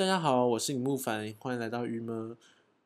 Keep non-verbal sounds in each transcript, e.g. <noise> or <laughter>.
大家好，我是李慕凡，欢迎来到鱼么。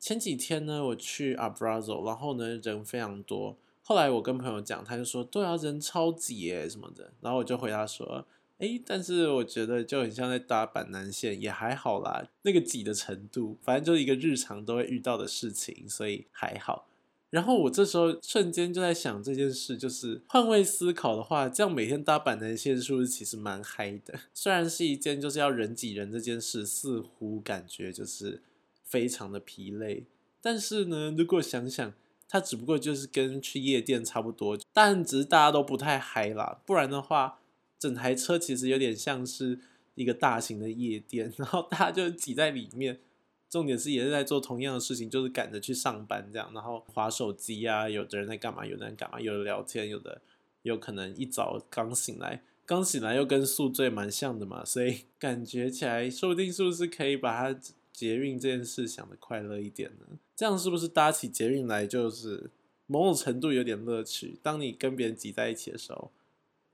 前几天呢，我去 Abrazo，然后呢人非常多。后来我跟朋友讲，他就说对啊，人超挤耶什么的。然后我就回答说，哎，但是我觉得就很像在搭板南线，也还好啦。那个挤的程度，反正就是一个日常都会遇到的事情，所以还好。然后我这时候瞬间就在想这件事，就是换位思考的话，这样每天搭板南线是不是其实蛮嗨的？<laughs> 虽然是一件就是要人挤人这件事，似乎感觉就是非常的疲累。但是呢，如果想想，它只不过就是跟去夜店差不多，但只是大家都不太嗨啦。不然的话，整台车其实有点像是一个大型的夜店，然后大家就挤在里面。重点是也是在做同样的事情，就是赶着去上班这样，然后划手机啊，有的人在干嘛，有的人干嘛，有的聊天，有的有可能一早刚醒来，刚醒来又跟宿醉蛮像的嘛，所以 <laughs> 感觉起来，说不定是不是可以把它捷运这件事想的快乐一点呢？这样是不是搭起捷运来就是某种程度有点乐趣？当你跟别人挤在一起的时候，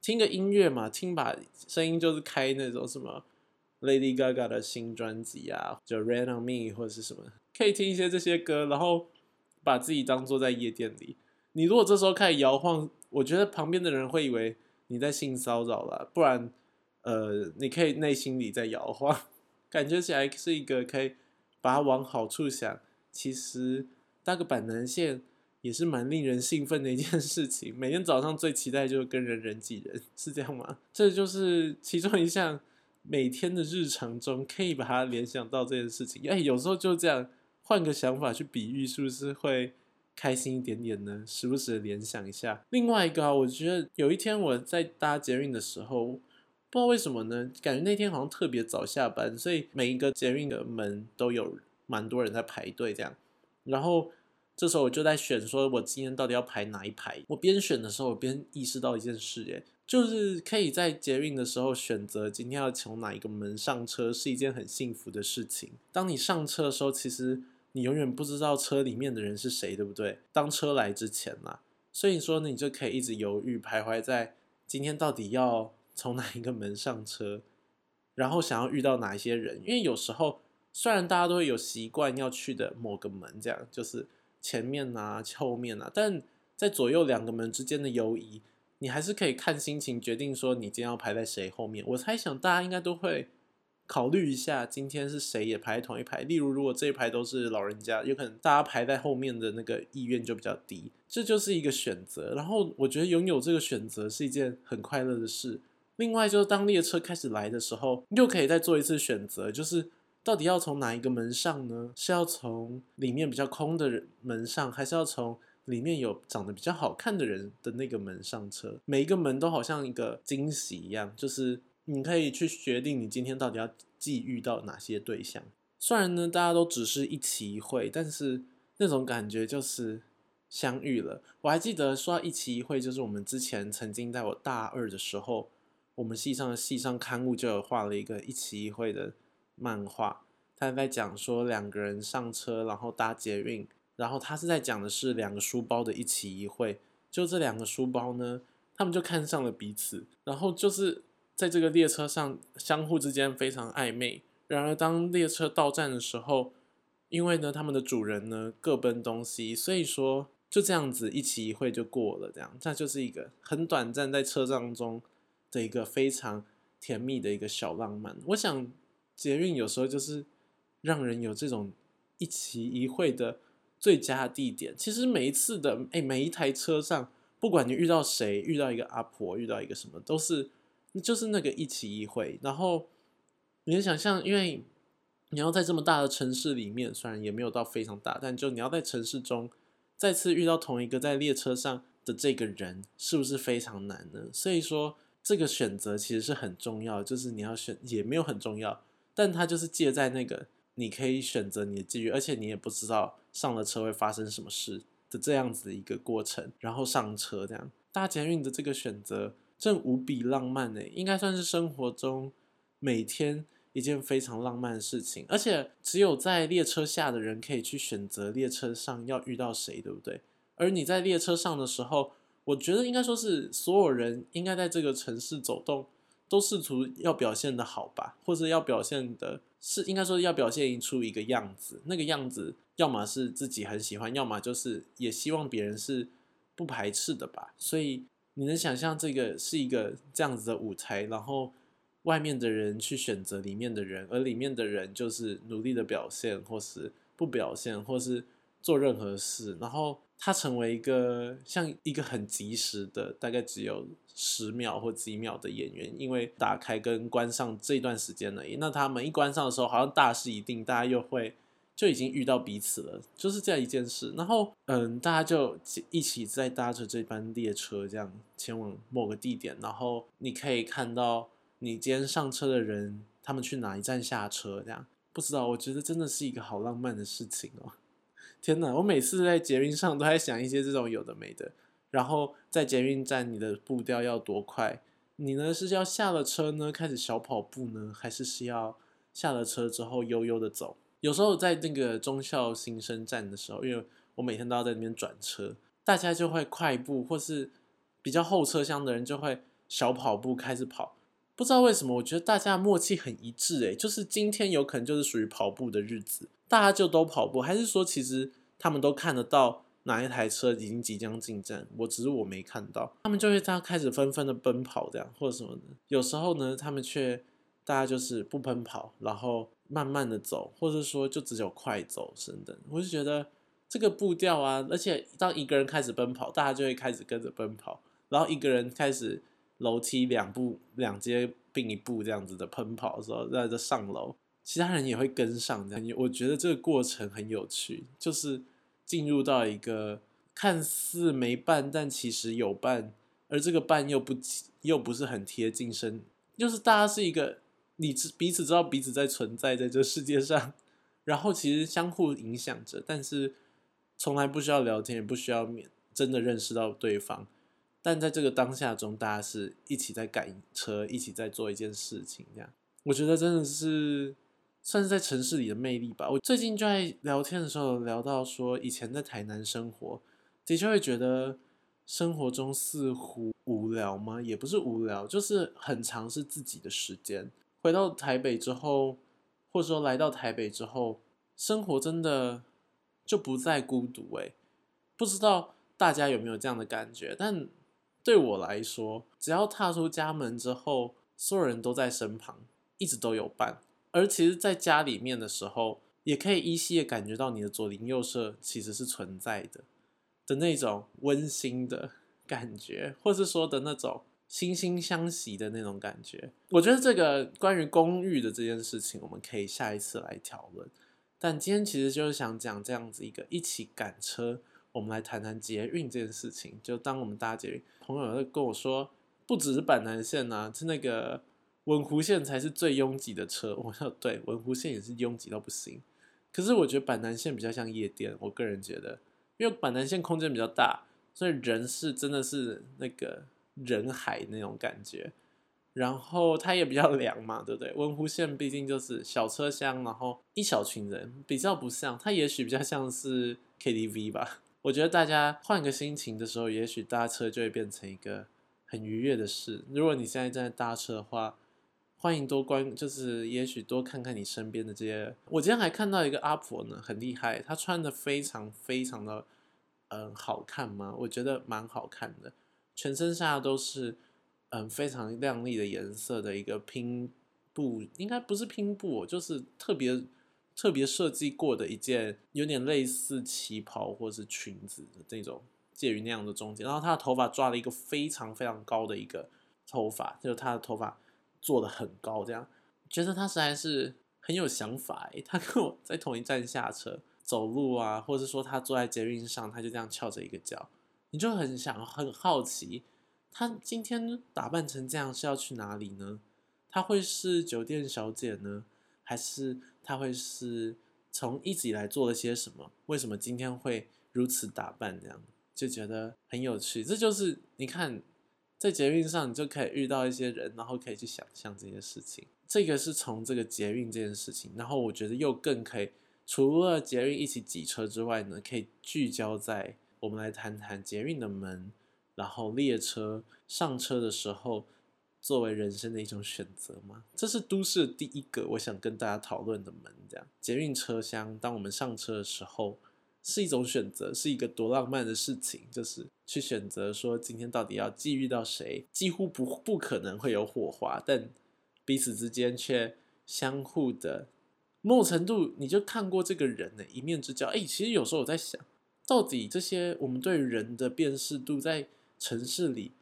听个音乐嘛，听把声音就是开那种什么。Lady Gaga 的新专辑啊，就《Ran on Me》或者是什么，可以听一些这些歌，然后把自己当做在夜店里。你如果这时候开始摇晃，我觉得旁边的人会以为你在性骚扰了。不然，呃，你可以内心里在摇晃，感觉起来是一个可以把它往好处想。其实搭个板南线也是蛮令人兴奋的一件事情。每天早上最期待就是跟人人挤人，是这样吗？这就是其中一项。每天的日常中，可以把它联想到这件事情。哎，有时候就这样，换个想法去比喻，是不是会开心一点点呢？时不时联想一下。另外一个啊，我觉得有一天我在搭捷运的时候，不知道为什么呢，感觉那天好像特别早下班，所以每一个捷运的门都有蛮多人在排队这样。然后这时候我就在选，说我今天到底要排哪一排。我边选的时候，我边意识到一件事，哎。就是可以在捷运的时候选择今天要从哪一个门上车，是一件很幸福的事情。当你上车的时候，其实你永远不知道车里面的人是谁，对不对？当车来之前嘛，所以说你就可以一直犹豫徘徊在今天到底要从哪一个门上车，然后想要遇到哪一些人。因为有时候虽然大家都会有习惯要去的某个门，这样就是前面啊、后面啊，但在左右两个门之间的犹疑。你还是可以看心情决定说你今天要排在谁后面。我猜想大家应该都会考虑一下，今天是谁也排同一排。例如，如果这一排都是老人家，有可能大家排在后面的那个意愿就比较低。这就是一个选择。然后我觉得拥有这个选择是一件很快乐的事。另外，就是当列车开始来的时候，又可以再做一次选择，就是到底要从哪一个门上呢？是要从里面比较空的门上，还是要从？里面有长得比较好看的人的那个门上车，每一个门都好像一个惊喜一样，就是你可以去决定你今天到底要际遇到哪些对象。虽然呢，大家都只是一期一会，但是那种感觉就是相遇了。我还记得说一期一会，就是我们之前曾经在我大二的时候，我们系上的系上刊物就有画了一个一期一会的漫画，他在讲说两个人上车，然后搭捷运。然后他是在讲的是两个书包的一期一会，就这两个书包呢，他们就看上了彼此，然后就是在这个列车上相互之间非常暧昧。然而当列车到站的时候，因为呢他们的主人呢各奔东西，所以说就这样子一期一会就过了，这样这就是一个很短暂在车站中的一个非常甜蜜的一个小浪漫。我想捷运有时候就是让人有这种一期一会的。最佳地点，其实每一次的哎，每一台车上，不管你遇到谁，遇到一个阿婆，遇到一个什么，都是就是那个一期一会。然后你能想象，因为你要在这么大的城市里面，虽然也没有到非常大，但就你要在城市中再次遇到同一个在列车上的这个人，是不是非常难呢？所以说，这个选择其实是很重要，就是你要选也没有很重要，但它就是借在那个。你可以选择你的机遇，而且你也不知道上了车会发生什么事的这样子的一个过程，然后上车这样大捷运的这个选择，正无比浪漫呢，应该算是生活中每天一件非常浪漫的事情。而且只有在列车下的人可以去选择列车上要遇到谁，对不对？而你在列车上的时候，我觉得应该说是所有人应该在这个城市走动，都试图要表现的好吧，或者要表现的。是应该说要表现出一个样子，那个样子要么是自己很喜欢，要么就是也希望别人是不排斥的吧。所以你能想象这个是一个这样子的舞台，然后外面的人去选择里面的人，而里面的人就是努力的表现，或是不表现，或是做任何事，然后。它成为一个像一个很及时的，大概只有十秒或几秒的演员，因为打开跟关上这段时间而已。那他们一关上的时候，好像大势已定，大家又会就已经遇到彼此了，就是这样一件事。然后，嗯，大家就一起在搭着这班列车，这样前往某个地点。然后你可以看到你今天上车的人，他们去哪一站下车，这样不知道。我觉得真的是一个好浪漫的事情哦。天哪！我每次在捷运上都在想一些这种有的没的。然后在捷运站，你的步调要多快？你呢是要下了车呢开始小跑步呢，还是是要下了车之后悠悠的走？有时候在那个中校新生站的时候，因为我每天都要在那边转车，大家就会快步，或是比较后车厢的人就会小跑步开始跑。不知道为什么，我觉得大家默契很一致，诶，就是今天有可能就是属于跑步的日子。大家就都跑步，还是说其实他们都看得到哪一台车已经即将进站？我只是我没看到，他们就会这样开始纷纷的奔跑，这样或者什么的。有时候呢，他们却大家就是不奔跑，然后慢慢的走，或者说就只有快走等等。我就觉得这个步调啊，而且当一个人开始奔跑，大家就会开始跟着奔跑，然后一个人开始楼梯两步两阶并一步这样子的奔跑的时候，在这上楼。其他人也会跟上，这样我觉得这个过程很有趣，就是进入到一个看似没伴，但其实有伴，而这个伴又不又不是很贴近身，就是大家是一个你彼此知道彼此在存在在这世界上，然后其实相互影响着，但是从来不需要聊天，也不需要面真的认识到对方，但在这个当下中，大家是一起在赶车，一起在做一件事情，这样我觉得真的是。算是在城市里的魅力吧。我最近就在聊天的时候聊到说，以前在台南生活，的确会觉得生活中似乎无聊吗？也不是无聊，就是很长是自己的时间。回到台北之后，或者说来到台北之后，生活真的就不再孤独。诶，不知道大家有没有这样的感觉？但对我来说，只要踏出家门之后，所有人都在身旁，一直都有伴。而其实，在家里面的时候，也可以依稀的感觉到你的左邻右舍其实是存在的，的那种温馨的 <laughs> 感觉，或是说的那种惺惺相惜的那种感觉。我觉得这个关于公寓的这件事情，我们可以下一次来讨论。但今天其实就是想讲这样子一个一起赶车，我们来谈谈捷运这件事情。就当我们搭捷运，朋友跟我说，不只是板南线呐，是那个。文湖线才是最拥挤的车，我说对，文湖线也是拥挤到不行。可是我觉得板南线比较像夜店，我个人觉得，因为板南线空间比较大，所以人是真的是那个人海那种感觉。然后它也比较凉嘛，对不对？文湖线毕竟就是小车厢，然后一小群人，比较不像，它也许比较像是 KTV 吧。我觉得大家换个心情的时候，也许搭车就会变成一个很愉悦的事。如果你现在正在搭车的话，欢迎多关，就是也许多看看你身边的这些。我今天还看到一个阿婆呢，很厉害，她穿的非常非常的，嗯，好看吗？我觉得蛮好看的，全身上下都是嗯非常亮丽的颜色的一个拼布，应该不是拼布，就是特别特别设计过的一件，有点类似旗袍或是裙子的那种，介于那样的中间。然后她的头发抓了一个非常非常高的一个头发，就是她的头发。做的很高，这样觉得他实在是很有想法诶。他跟我在同一站下车走路啊，或者说他坐在捷运上，他就这样翘着一个脚，你就很想很好奇，他今天打扮成这样是要去哪里呢？他会是酒店小姐呢，还是他会是从一直以来做了些什么？为什么今天会如此打扮？这样就觉得很有趣。这就是你看。在捷运上，你就可以遇到一些人，然后可以去想象这件事情。这个是从这个捷运这件事情，然后我觉得又更可以，除了捷运一起挤车之外呢，可以聚焦在我们来谈谈捷运的门，然后列车上车的时候，作为人生的一种选择吗？这是都市第一个我想跟大家讨论的门。这样，捷运车厢，当我们上车的时候，是一种选择，是一个多浪漫的事情，就是去选择说今天到底要际遇到谁，几乎不不可能会有火花，但彼此之间却相互的某种程度，你就看过这个人的一面之交。哎，其实有时候我在想，到底这些我们对人的辨识度，在城市里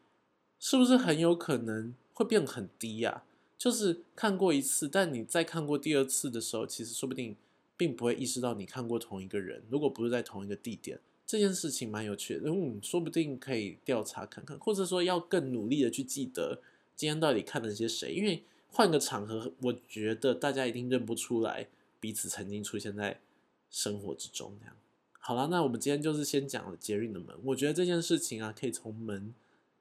是不是很有可能？会变很低呀，就是看过一次，但你再看过第二次的时候，其实说不定并不会意识到你看过同一个人。如果不是在同一个地点，这件事情蛮有趣的，嗯，说不定可以调查看看，或者说要更努力的去记得今天到底看了些谁。因为换个场合，我觉得大家一定认不出来彼此曾经出现在生活之中。这样好了，那我们今天就是先讲了捷运的门，我觉得这件事情啊，可以从门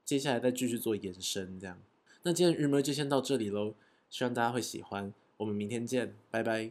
接下来再继续做延伸，这样。那今天日媒就先到这里喽，希望大家会喜欢，我们明天见，拜拜。